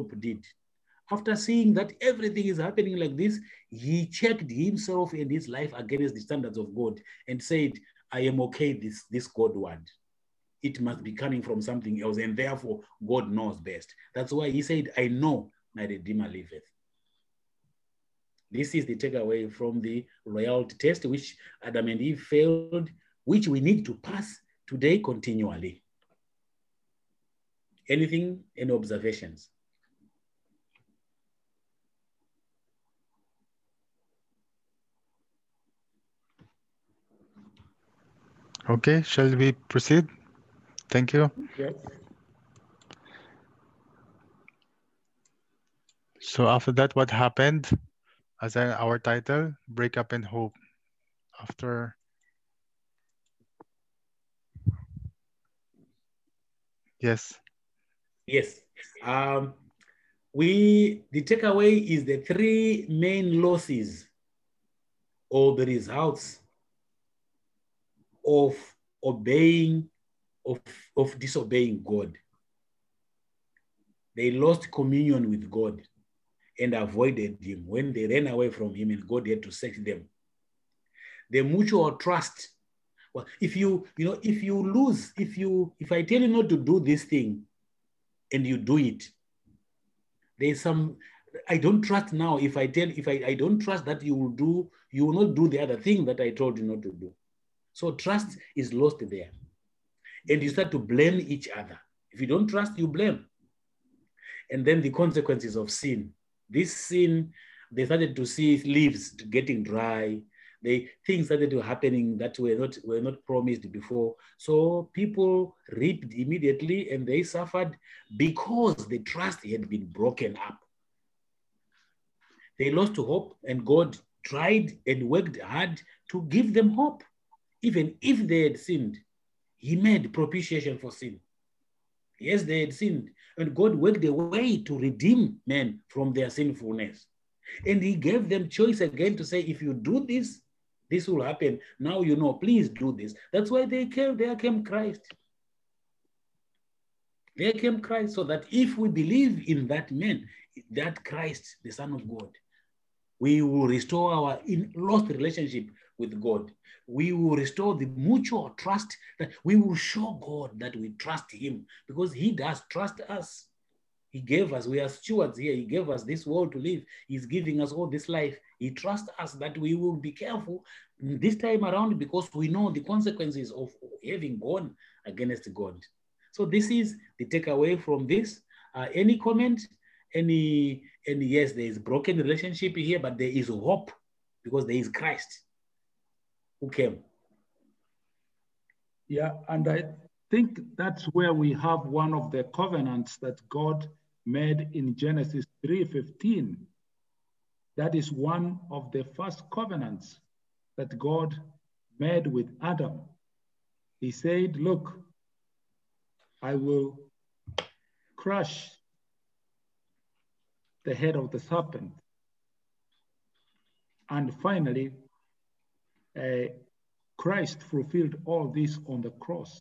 did. After seeing that everything is happening like this, he checked himself and his life against the standards of God and said, I am okay this, this God word. It must be coming from something else, and therefore God knows best. That's why he said, I know my Redeemer liveth. This is the takeaway from the royalty test, which Adam and Eve failed, which we need to pass today continually. Anything, any observations? Okay, shall we proceed? Thank you. Yes. So after that, what happened? As in our title, Break Up in Hope. After Yes. Yes. Um, we the takeaway is the three main losses or the results of obeying of, of disobeying God. They lost communion with God and avoided him when they ran away from him and God had to set them. The mutual trust. Well, if you, you know, if you lose, if you, if I tell you not to do this thing and you do it, there's some, I don't trust now. If I tell, if I, I don't trust that you will do, you will not do the other thing that I told you not to do. So trust is lost there. And you start to blame each other. If you don't trust, you blame. And then the consequences of sin. This sin, they started to see leaves getting dry. They things started to happening that were not were not promised before. So people reaped immediately and they suffered because the trust had been broken up. They lost hope, and God tried and worked hard to give them hope. Even if they had sinned, He made propitiation for sin. Yes, they had sinned, and God worked a way to redeem men from their sinfulness. And He gave them choice again to say, if you do this, this will happen. Now you know, please do this. That's why they came, there came Christ. There came Christ, so that if we believe in that man, that Christ, the Son of God, we will restore our in lost relationship with God. We will restore the mutual trust that we will show God that we trust Him because He does trust us. He gave us, we are stewards here. He gave us this world to live. He's giving us all this life. He trusts us that we will be careful this time around because we know the consequences of having gone against God. So this is the takeaway from this. Uh, any comment? Any? Any? Yes, there is broken relationship here, but there is hope because there is Christ who came. Yeah, and I think that's where we have one of the covenants that God made in Genesis 3:15. That is one of the first covenants that God made with Adam. He said, Look, I will crush the head of the serpent. And finally, uh, Christ fulfilled all this on the cross.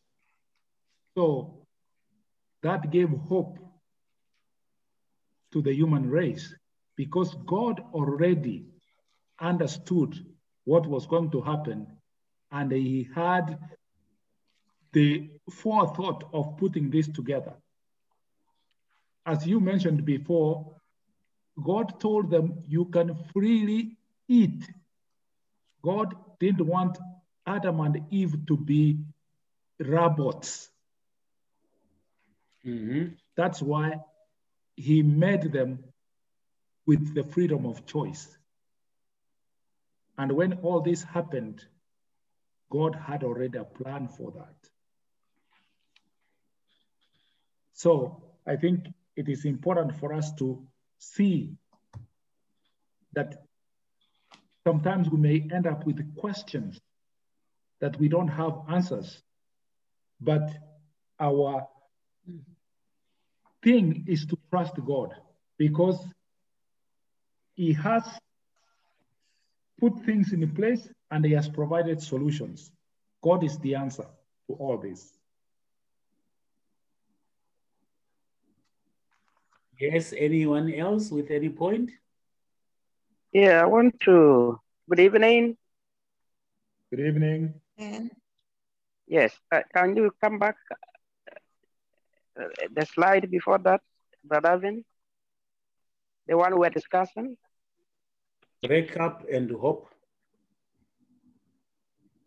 So that gave hope to the human race because God already understood what was going to happen and he had the forethought of putting this together. As you mentioned before, God told them, You can freely eat. God didn't want Adam and Eve to be robots. Mhm. That's why he made them with the freedom of choice. And when all this happened, God had already a plan for that. So I think it is important for us to see that sometimes we may end up with questions that we don't have answers, but our thing is to trust God because He has put things in place and He has provided solutions. God is the answer to all this. Yes, anyone else with any point? Yeah, I want to. Good evening. Good evening. And Yes, uh, can you come back? Uh, the slide before that, Brother Vin? The one we're discussing? Break up and hope.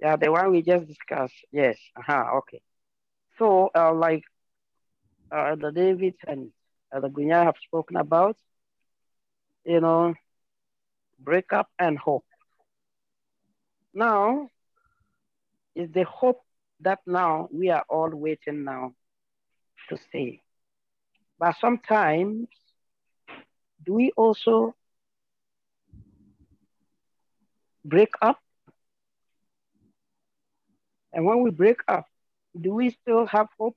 Yeah, the one we just discussed. Yes. Uh-huh, okay. So, uh, like uh, the David and uh, the Gunya have spoken about, you know, break up and hope. Now, is the hope that now we are all waiting now to see. But sometimes, do we also break up? And when we break up, do we still have hope?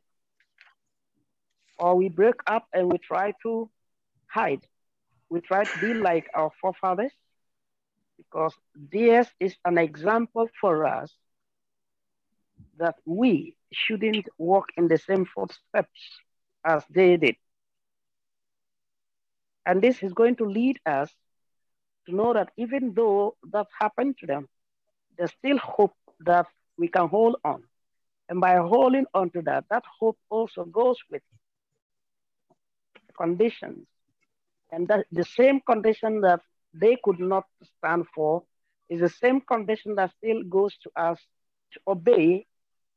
Or we break up and we try to hide? We try to be like our forefathers? Because this is an example for us that we shouldn't walk in the same footsteps as they did. And this is going to lead us to know that even though that happened to them, there's still hope that we can hold on. And by holding on to that, that hope also goes with conditions. And that the same condition that they could not stand for is the same condition that still goes to us to obey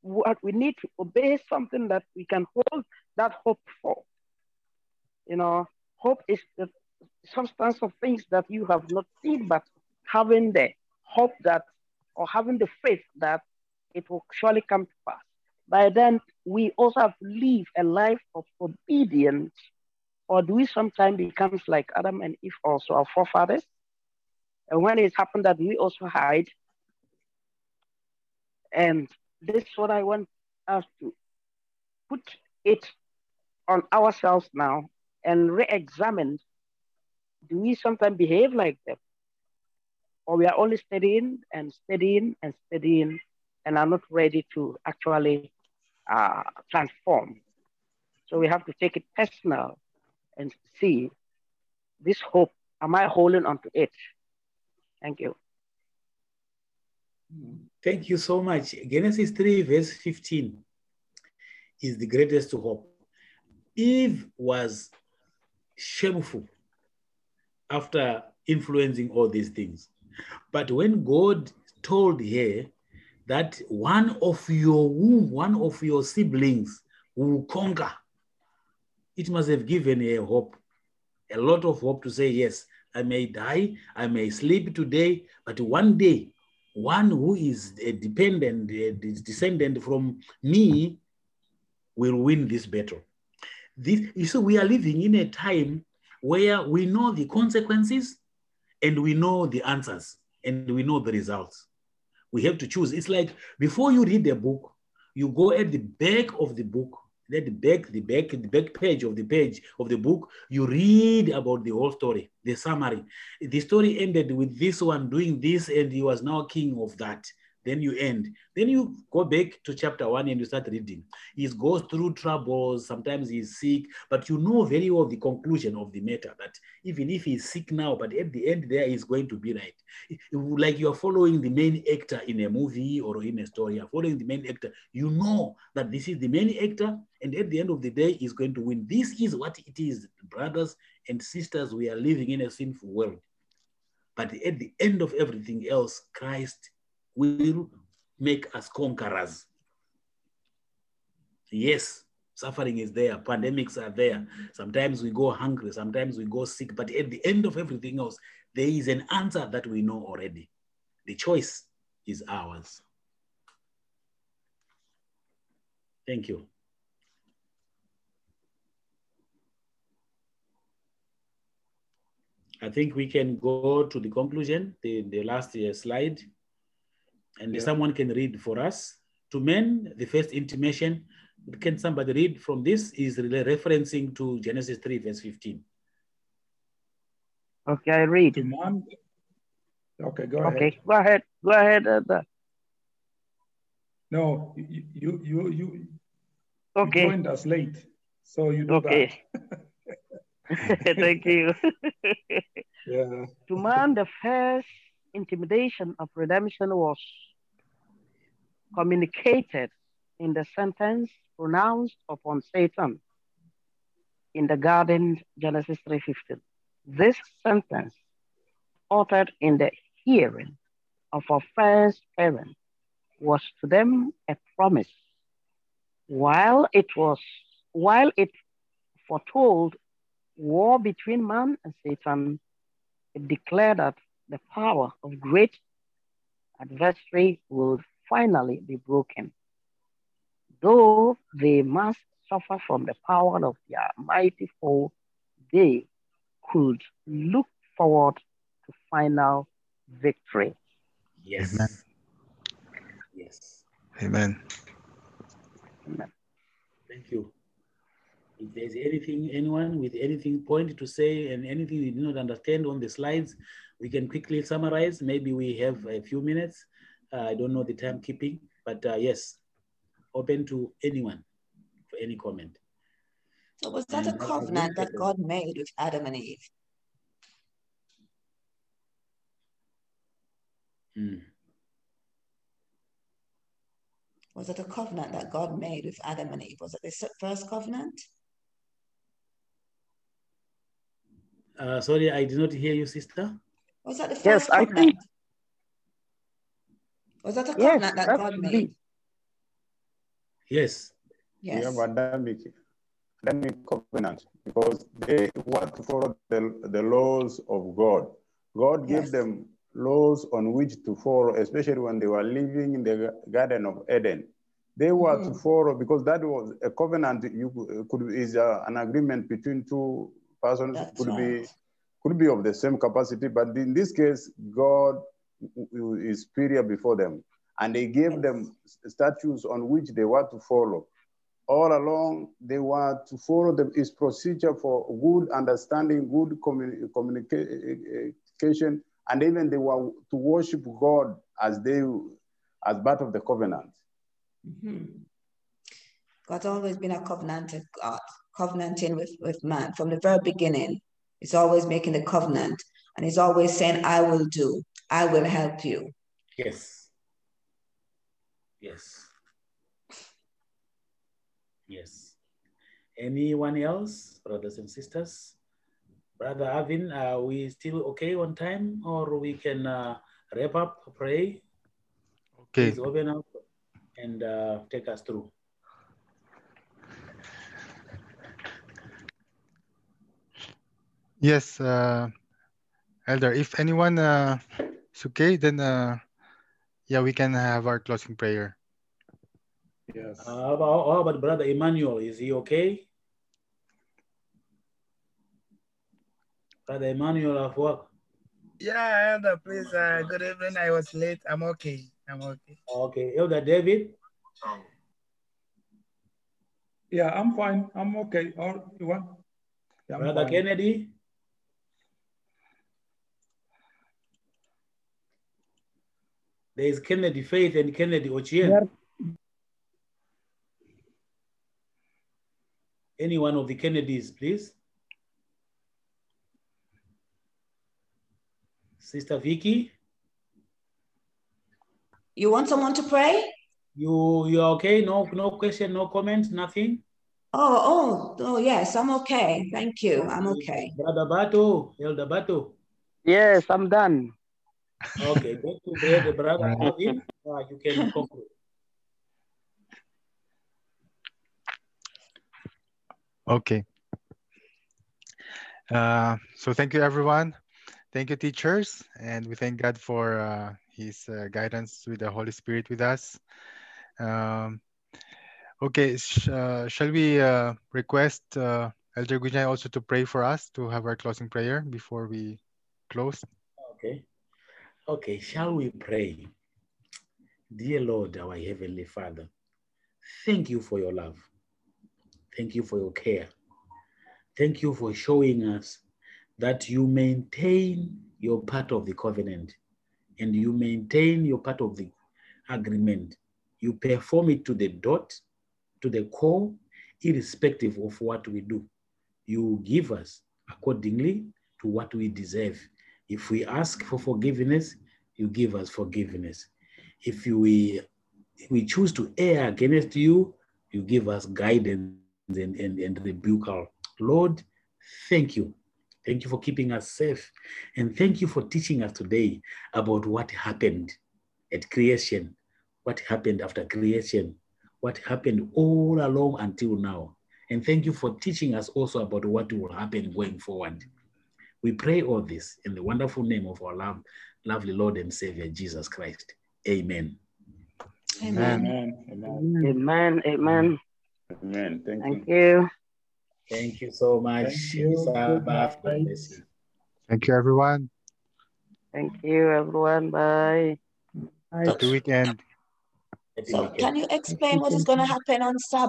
what we need to obey something that we can hold that hope for. You know, hope is the substance of things that you have not seen, but having the hope that, or having the faith that it will surely come to pass. By then, we also have to live a life of obedience, or do we sometimes becomes like Adam and Eve, also our forefathers? And when it happened that we also hide, and this is what I want us to put it on ourselves now and re-examine. Do we sometimes behave like them? Or we are only studying and studying and studying and are not ready to actually uh, transform. So we have to take it personal and see this hope, am I holding on to it? Thank you. Thank you so much. Genesis 3, verse 15 is the greatest hope. Eve was shameful after influencing all these things. But when God told her that one of your womb, one of your siblings will conquer, it must have given her hope, a lot of hope to say, yes, I may die, I may sleep today, but one day one who is a dependent, a descendant from me will win this battle. This, see, we are living in a time where we know the consequences and we know the answers and we know the results. We have to choose. It's like before you read the book, you go at the back of the book at the back, the back, the back page of the page of the book, you read about the whole story, the summary. The story ended with this one doing this, and he was now king of that. Then you end. Then you go back to chapter one and you start reading. He goes through troubles. Sometimes he's sick, but you know very well the conclusion of the matter that even if he's sick now, but at the end there is going to be right. Like you are following the main actor in a movie or in a story, you're following the main actor. You know that this is the main actor, and at the end of the day, he's going to win. This is what it is, brothers and sisters. We are living in a sinful world. But at the end of everything else, Christ will make us conquerors. Yes, suffering is there, pandemics are there. Sometimes we go hungry, sometimes we go sick, but at the end of everything else, there is an answer that we know already. The choice is ours. Thank you. I think we can go to the conclusion, the, the last uh, slide and yeah. someone can read for us. To men, the first intimation, can somebody read from this? Is referencing to Genesis 3, verse 15. Okay, I read. To man. Okay, go okay, ahead. Okay, go ahead. Go ahead. Uh, no, you you you, you okay. joined us late, so you do okay. Thank you. Yeah. to man, the first intimidation of redemption was communicated in the sentence pronounced upon Satan in the garden, Genesis 3.15. This sentence, uttered in the hearing of our first parent, was to them a promise. While it was, while it foretold war between man and Satan, it declared that the power of great adversary would finally be broken. Though they must suffer from the power of their mighty foe, they could look forward to final victory. Yes. Amen. Yes. Amen. Amen. Thank you. If there's anything, anyone with anything point to say and anything you did not understand on the slides, we can quickly summarize. Maybe we have a few minutes. Uh, I don't know the timekeeping, but uh, yes, open to anyone for any comment. So was that a And I- I covenant that God made with Adam and Eve? Mm. Was it a covenant that God made with Adam and Eve? Was it the first covenant? Uh, sorry, I did not hear you, sister. Was that the first Yes, I think- Was that a Yes, covenant that that God made? be. Yes. Yes. Yeah, but Adamic, Adamic covenant, because they want to follow the, the laws of God. God Yes. gave them laws on which to follow, especially when they were living in the Garden of Eden. They were to Mhm. follow because that was a covenant. You could- could is uh, an agreement between two persons. That's could be could be of the same capacity, but in this case, God is superior before them, and they gave them statues on which they were to follow. All along, they were to follow the, his procedure for good understanding, good communi- communication, and even they were to worship God as they as part of the covenant. Mhm. God's always been a covenanted God, covenanting with, with man from the very beginning. He's always making the covenant and he's always saying, I will do, I will help you. Yes. Yes. Yes. Anyone else, brothers and sisters? Brother Avin, are we still okay on time or we can uh, wrap up, pray? Okay. Please open up and uh, take us through. Yes, uh, Elder, if anyone uh, is okay, then uh, yeah, we can have our closing prayer. Yes. Uh, how, about, how about Brother Emmanuel? Is he okay? Brother Emmanuel of work. Yeah, Elder, please. Uh, good evening. I was late. I'm okay. I'm okay. Okay. Elder David? Yeah, I'm fine. I'm okay. Or you want? Yeah, Brother fine. Kennedy? There is Kennedy Faith and Kennedy Ochieng. Any one of the Kennedys, please. Sister Vicky, You want someone to pray? you you are okay? No no question, no comment, nothing. Oh, oh, oh, yes, I'm okay. Thank you. I'm okay. Brother Bato, Elder Bato. Yes, I'm done. Okay, go to bed, the brother Alright. Alvin. Uh, you can conclude. Okay. Uh, so thank you, everyone. Thank you, teachers, and we thank God for uh, His uh, guidance with the Holy Spirit with us. Um, okay, sh- uh, shall we uh, request uh, Elder Gujan also to pray for us to have our closing prayer before we close? Okay. Okay, shall we pray? Dear Lord, our Heavenly Father, thank you for your love. Thank you for your care. Thank you for showing us that you maintain your part of the covenant and you maintain your part of the agreement. You perform it to the dot, to the core, irrespective of what we do. You give us accordingly to what we deserve. If we ask for forgiveness, you give us forgiveness. If we, we choose to err against you, you give us guidance and, and, and rebuke our Lord, thank you. Thank you for keeping us safe. And thank you for teaching us today about what happened at creation, what happened after creation, what happened all along until now. And thank you for teaching us also about what will happen going forward. We pray all this in the wonderful name of our love, lovely Lord and Savior, Jesus Christ. Amen. Amen. Amen. Amen. Amen. Amen. Amen. Thank, Thank you. you. Thank you so much. Thank you. Sabbath. God Goodbye. bless you. Thank you, everyone. Thank you, everyone. Bye. Happy weekend. Happy So weekend. can you explain what is going to happen on Sabbath?